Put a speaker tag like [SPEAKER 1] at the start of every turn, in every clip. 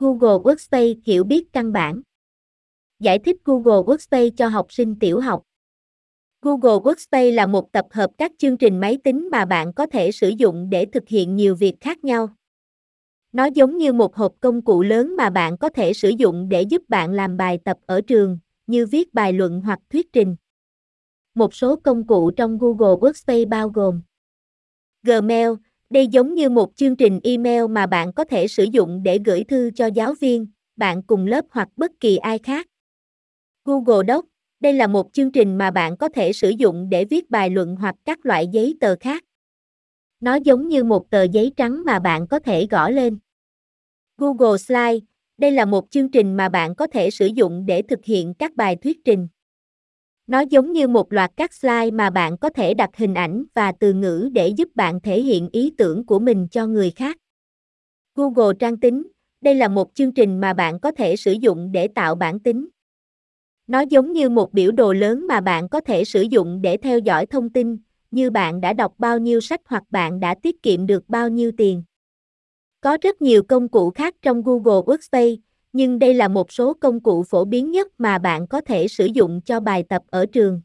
[SPEAKER 1] Google Workspace hiểu biết căn bản. Giải thích Google Workspace cho học sinh tiểu học. Google Workspace là một tập hợp các chương trình máy tính mà bạn có thể sử dụng để thực hiện nhiều việc khác nhau. Nó giống như một hộp công cụ lớn mà bạn có thể sử dụng để giúp bạn làm bài tập ở trường, như viết bài luận hoặc thuyết trình. Một số công cụ trong Google Workspace bao gồm Gmail, đây giống như một chương trình email mà bạn có thể sử dụng để gửi thư cho giáo viên, bạn cùng lớp hoặc bất kỳ ai khác. Google Docs, đây là một chương trình mà bạn có thể sử dụng để viết bài luận hoặc các loại giấy tờ khác. Nó giống như một tờ giấy trắng mà bạn có thể gõ lên. Google Slide, đây là một chương trình mà bạn có thể sử dụng để thực hiện các bài thuyết trình. Nó giống như một loạt các slide mà bạn có thể đặt hình ảnh và từ ngữ để giúp bạn thể hiện ý tưởng của mình cho người khác. Google Trang tính, đây là một chương trình mà bạn có thể sử dụng để tạo bản tính. Nó giống như một biểu đồ lớn mà bạn có thể sử dụng để theo dõi thông tin, như bạn đã đọc bao nhiêu sách hoặc bạn đã tiết kiệm được bao nhiêu tiền. Có rất nhiều công cụ khác trong Google Workspace, nhưng đây là một số công cụ phổ biến nhất mà bạn có thể sử dụng cho bài tập ở trường.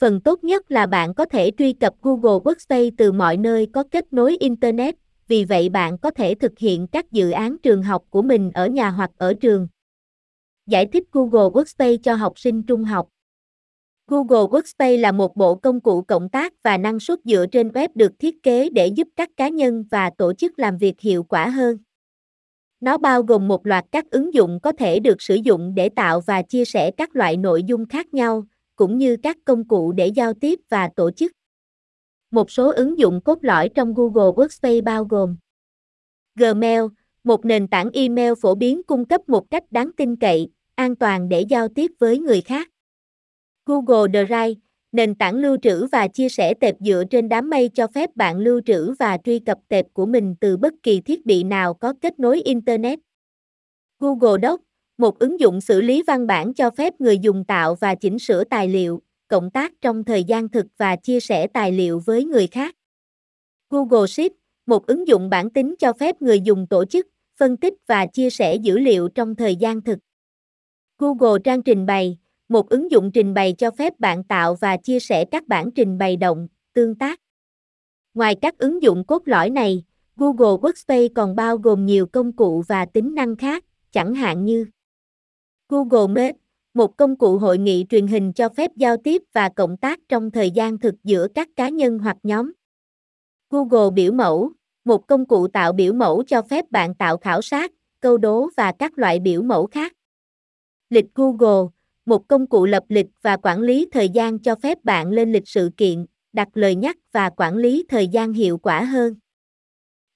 [SPEAKER 1] Phần tốt nhất là bạn có thể truy cập Google Workspace từ mọi nơi có kết nối Internet, vì vậy bạn có thể thực hiện các dự án trường học của mình ở nhà hoặc ở trường. Giải thích Google Workspace cho học sinh trung học Google Workspace là một bộ công cụ cộng tác và năng suất dựa trên web được thiết kế để giúp các cá nhân và tổ chức làm việc hiệu quả hơn. Nó bao gồm một loạt các ứng dụng có thể được sử dụng để tạo và chia sẻ các loại nội dung khác nhau, cũng như các công cụ để giao tiếp và tổ chức. Một số ứng dụng cốt lõi trong Google Workspace bao gồm Gmail, một nền tảng email phổ biến cung cấp một cách đáng tin cậy, an toàn để giao tiếp với người khác. Google Drive, nền tảng lưu trữ và chia sẻ tệp dựa trên đám mây cho phép bạn lưu trữ và truy cập tệp của mình từ bất kỳ thiết bị nào có kết nối Internet. Google Docs, một ứng dụng xử lý văn bản cho phép người dùng tạo và chỉnh sửa tài liệu, cộng tác trong thời gian thực và chia sẻ tài liệu với người khác. Google Sheets, một ứng dụng bản tính cho phép người dùng tổ chức, phân tích và chia sẻ dữ liệu trong thời gian thực. Google Trang trình bày, một ứng dụng trình bày cho phép bạn tạo và chia sẻ các bản trình bày động, tương tác. Ngoài các ứng dụng cốt lõi này, Google Workspace còn bao gồm nhiều công cụ và tính năng khác, chẳng hạn như Google Meet, một công cụ hội nghị truyền hình cho phép giao tiếp và cộng tác trong thời gian thực giữa các cá nhân hoặc nhóm. Google biểu mẫu, một công cụ tạo biểu mẫu cho phép bạn tạo khảo sát, câu đố và các loại biểu mẫu khác. Lịch Google, một công cụ lập lịch và quản lý thời gian cho phép bạn lên lịch sự kiện, đặt lời nhắc và quản lý thời gian hiệu quả hơn.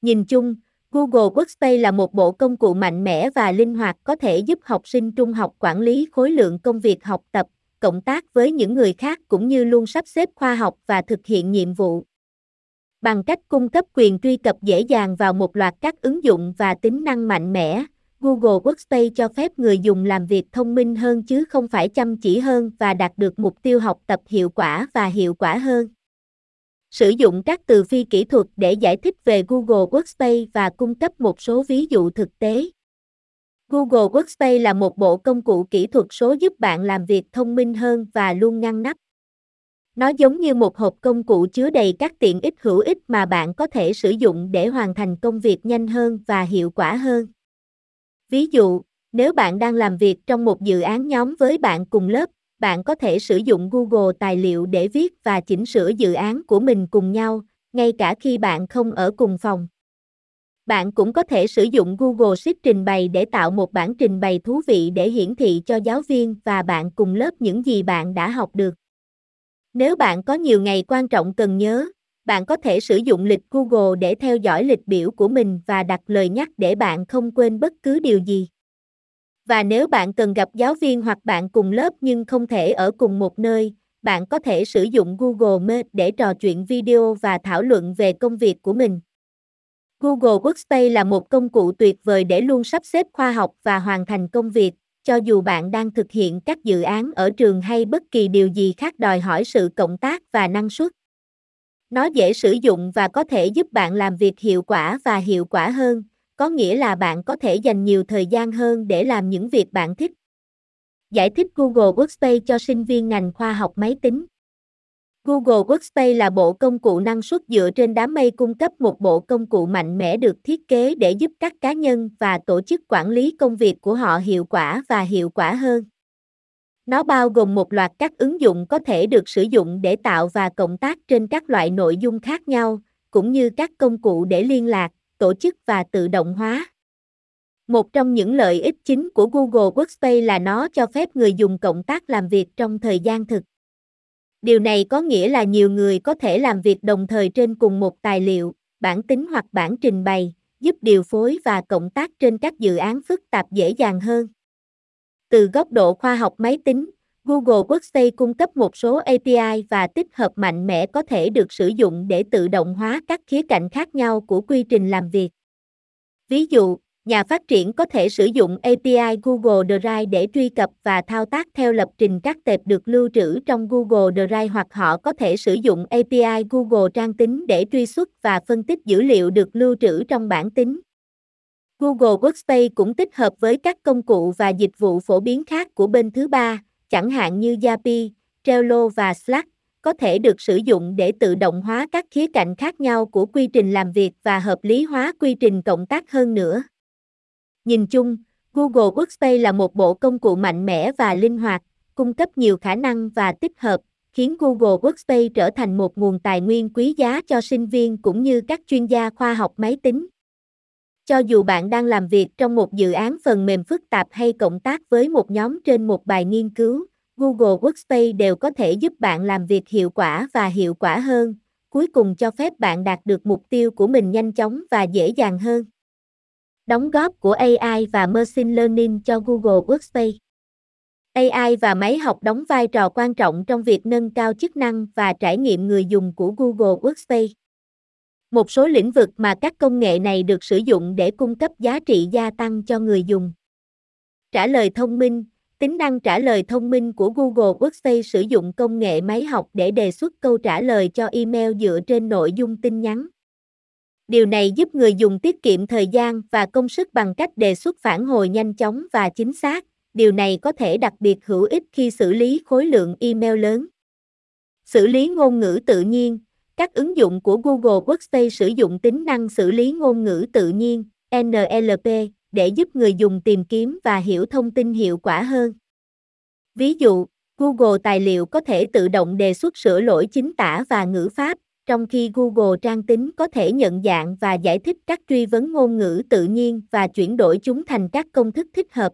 [SPEAKER 1] Nhìn chung, Google Workspace là một bộ công cụ mạnh mẽ và linh hoạt có thể giúp học sinh trung học quản lý khối lượng công việc học tập, cộng tác với những người khác cũng như luôn sắp xếp khoa học và thực hiện nhiệm vụ. Bằng cách cung cấp quyền truy cập dễ dàng vào một loạt các ứng dụng và tính năng mạnh mẽ, Google Workspace cho phép người dùng làm việc thông minh hơn chứ không phải chăm chỉ hơn và đạt được mục tiêu học tập hiệu quả và hiệu quả hơn. Sử dụng các từ phi kỹ thuật để giải thích về Google Workspace và cung cấp một số ví dụ thực tế. Google Workspace là một bộ công cụ kỹ thuật số giúp bạn làm việc thông minh hơn và luôn ngăn nắp. Nó giống như một hộp công cụ chứa đầy các tiện ích hữu ích mà bạn có thể sử dụng để hoàn thành công việc nhanh hơn và hiệu quả hơn. Ví dụ, nếu bạn đang làm việc trong một dự án nhóm với bạn cùng lớp, bạn có thể sử dụng Google Tài liệu để viết và chỉnh sửa dự án của mình cùng nhau, ngay cả khi bạn không ở cùng phòng. Bạn cũng có thể sử dụng Google Sheet trình bày để tạo một bản trình bày thú vị để hiển thị cho giáo viên và bạn cùng lớp những gì bạn đã học được. Nếu bạn có nhiều ngày quan trọng cần nhớ, bạn có thể sử dụng lịch Google để theo dõi lịch biểu của mình và đặt lời nhắc để bạn không quên bất cứ điều gì. Và nếu bạn cần gặp giáo viên hoặc bạn cùng lớp nhưng không thể ở cùng một nơi, bạn có thể sử dụng Google Meet để trò chuyện video và thảo luận về công việc của mình. Google Workspace là một công cụ tuyệt vời để luôn sắp xếp khoa học và hoàn thành công việc, cho dù bạn đang thực hiện các dự án ở trường hay bất kỳ điều gì khác đòi hỏi sự cộng tác và năng suất. Nó dễ sử dụng và có thể giúp bạn làm việc hiệu quả và hiệu quả hơn, có nghĩa là bạn có thể dành nhiều thời gian hơn để làm những việc bạn thích. Giải thích Google Workspace cho sinh viên ngành khoa học máy tính. Google Workspace là bộ công cụ năng suất dựa trên đám mây cung cấp một bộ công cụ mạnh mẽ được thiết kế để giúp các cá nhân và tổ chức quản lý công việc của họ hiệu quả và hiệu quả hơn. Nó bao gồm một loạt các ứng dụng có thể được sử dụng để tạo và cộng tác trên các loại nội dung khác nhau, cũng như các công cụ để liên lạc, tổ chức và tự động hóa. Một trong những lợi ích chính của Google Workspace là nó cho phép người dùng cộng tác làm việc trong thời gian thực. Điều này có nghĩa là nhiều người có thể làm việc đồng thời trên cùng một tài liệu, bản tính hoặc bản trình bày, giúp điều phối và cộng tác trên các dự án phức tạp dễ dàng hơn. Từ góc độ khoa học máy tính, Google Workspace cung cấp một số API và tích hợp mạnh mẽ có thể được sử dụng để tự động hóa các khía cạnh khác nhau của quy trình làm việc. Ví dụ, nhà phát triển có thể sử dụng API Google Drive để truy cập và thao tác theo lập trình các tệp được lưu trữ trong Google Drive hoặc họ có thể sử dụng API Google Trang tính để truy xuất và phân tích dữ liệu được lưu trữ trong bản tính. Google Workspace cũng tích hợp với các công cụ và dịch vụ phổ biến khác của bên thứ ba, chẳng hạn như Zapier, Trello và Slack, có thể được sử dụng để tự động hóa các khía cạnh khác nhau của quy trình làm việc và hợp lý hóa quy trình cộng tác hơn nữa. Nhìn chung, Google Workspace là một bộ công cụ mạnh mẽ và linh hoạt, cung cấp nhiều khả năng và tích hợp, khiến Google Workspace trở thành một nguồn tài nguyên quý giá cho sinh viên cũng như các chuyên gia khoa học máy tính. Cho dù bạn đang làm việc trong một dự án phần mềm phức tạp hay cộng tác với một nhóm trên một bài nghiên cứu, Google Workspace đều có thể giúp bạn làm việc hiệu quả và hiệu quả hơn, cuối cùng cho phép bạn đạt được mục tiêu của mình nhanh chóng và dễ dàng hơn. Đóng góp của AI và Machine Learning cho Google Workspace AI và máy học đóng vai trò quan trọng trong việc nâng cao chức năng và trải nghiệm người dùng của Google Workspace. Một số lĩnh vực mà các công nghệ này được sử dụng để cung cấp giá trị gia tăng cho người dùng. Trả lời thông minh, tính năng trả lời thông minh của Google Workspace sử dụng công nghệ máy học để đề xuất câu trả lời cho email dựa trên nội dung tin nhắn. Điều này giúp người dùng tiết kiệm thời gian và công sức bằng cách đề xuất phản hồi nhanh chóng và chính xác. Điều này có thể đặc biệt hữu ích khi xử lý khối lượng email lớn. Xử lý ngôn ngữ tự nhiên, các ứng dụng của Google Workspace sử dụng tính năng xử lý ngôn ngữ tự nhiên NLP để giúp người dùng tìm kiếm và hiểu thông tin hiệu quả hơn. Ví dụ, Google Tài liệu có thể tự động đề xuất sửa lỗi chính tả và ngữ pháp, trong khi Google Trang tính có thể nhận dạng và giải thích các truy vấn ngôn ngữ tự nhiên và chuyển đổi chúng thành các công thức thích hợp.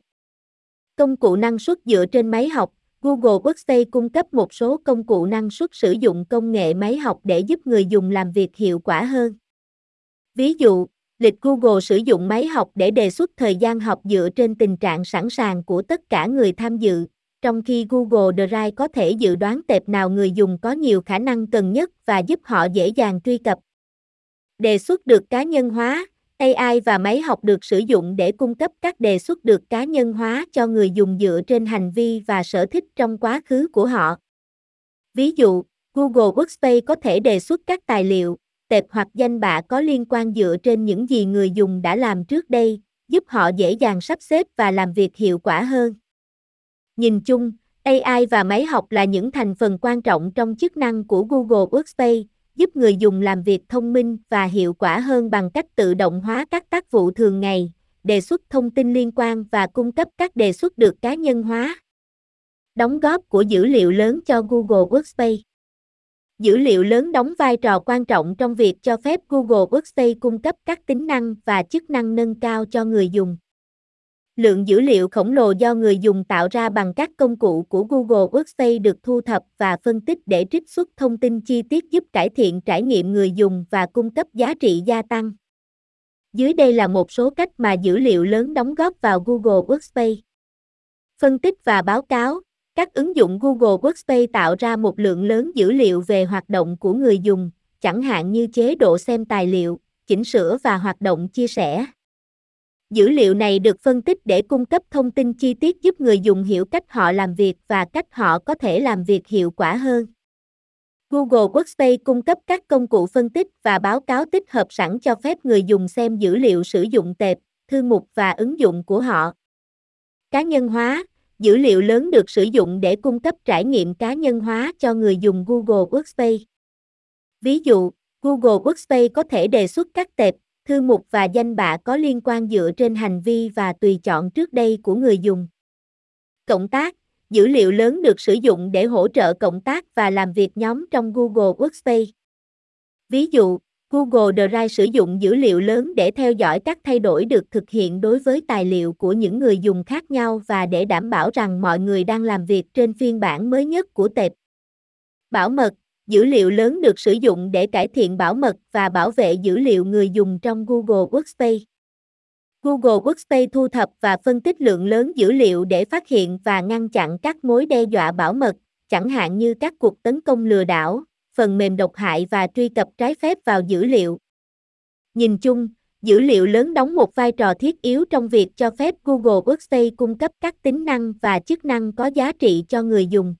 [SPEAKER 1] Công cụ năng suất dựa trên máy học Google Workspace cung cấp một số công cụ năng suất sử dụng công nghệ máy học để giúp người dùng làm việc hiệu quả hơn. Ví dụ, lịch Google sử dụng máy học để đề xuất thời gian học dựa trên tình trạng sẵn sàng của tất cả người tham dự, trong khi Google Drive có thể dự đoán tệp nào người dùng có nhiều khả năng cần nhất và giúp họ dễ dàng truy cập. Đề xuất được cá nhân hóa, AI và máy học được sử dụng để cung cấp các đề xuất được cá nhân hóa cho người dùng dựa trên hành vi và sở thích trong quá khứ của họ. Ví dụ, Google Workspace có thể đề xuất các tài liệu, tệp hoặc danh bạ có liên quan dựa trên những gì người dùng đã làm trước đây, giúp họ dễ dàng sắp xếp và làm việc hiệu quả hơn. Nhìn chung, AI và máy học là những thành phần quan trọng trong chức năng của Google Workspace, giúp người dùng làm việc thông minh và hiệu quả hơn bằng cách tự động hóa các tác vụ thường ngày, đề xuất thông tin liên quan và cung cấp các đề xuất được cá nhân hóa. Đóng góp của dữ liệu lớn cho Google Workspace Dữ liệu lớn đóng vai trò quan trọng trong việc cho phép Google Workspace cung cấp các tính năng và chức năng nâng cao cho người dùng. Lượng dữ liệu khổng lồ do người dùng tạo ra bằng các công cụ của Google Workspace được thu thập và phân tích để trích xuất thông tin chi tiết giúp cải thiện trải nghiệm người dùng và cung cấp giá trị gia tăng. Dưới đây là một số cách mà dữ liệu lớn đóng góp vào Google Workspace. Phân tích và báo cáo, các ứng dụng Google Workspace tạo ra một lượng lớn dữ liệu về hoạt động của người dùng, chẳng hạn như chế độ xem tài liệu, chỉnh sửa và hoạt động chia sẻ. Dữ liệu này được phân tích để cung cấp thông tin chi tiết giúp người dùng hiểu cách họ làm việc và cách họ có thể làm việc hiệu quả hơn. Google Workspace cung cấp các công cụ phân tích và báo cáo tích hợp sẵn cho phép người dùng xem dữ liệu sử dụng tệp, thư mục và ứng dụng của họ. Cá nhân hóa, dữ liệu lớn được sử dụng để cung cấp trải nghiệm cá nhân hóa cho người dùng Google Workspace. Ví dụ, Google Workspace có thể đề xuất các tệp, thư mục và danh bạ có liên quan dựa trên hành vi và tùy chọn trước đây của người dùng. Cộng tác, dữ liệu lớn được sử dụng để hỗ trợ cộng tác và làm việc nhóm trong Google Workspace. Ví dụ, Google Drive sử dụng dữ liệu lớn để theo dõi các thay đổi được thực hiện đối với tài liệu của những người dùng khác nhau và để đảm bảo rằng mọi người đang làm việc trên phiên bản mới nhất của tệp. Bảo mật, dữ liệu lớn được sử dụng để cải thiện bảo mật và bảo vệ dữ liệu người dùng trong Google Workspace. Google Workspace thu thập và phân tích lượng lớn dữ liệu để phát hiện và ngăn chặn các mối đe dọa bảo mật, chẳng hạn như các cuộc tấn công lừa đảo, phần mềm độc hại và truy cập trái phép vào dữ liệu. Nhìn chung, dữ liệu lớn đóng một vai trò thiết yếu trong việc cho phép Google Workspace cung cấp các tính năng và chức năng có giá trị cho người dùng.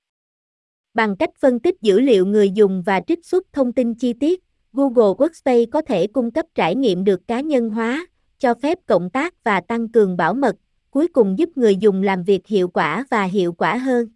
[SPEAKER 1] Bằng cách phân tích dữ liệu người dùng và trích xuất thông tin chi tiết, Google Workspace có thể cung cấp trải nghiệm được cá nhân hóa, cho phép cộng tác và tăng cường bảo mật, cuối cùng giúp người dùng làm việc hiệu quả và hiệu quả hơn.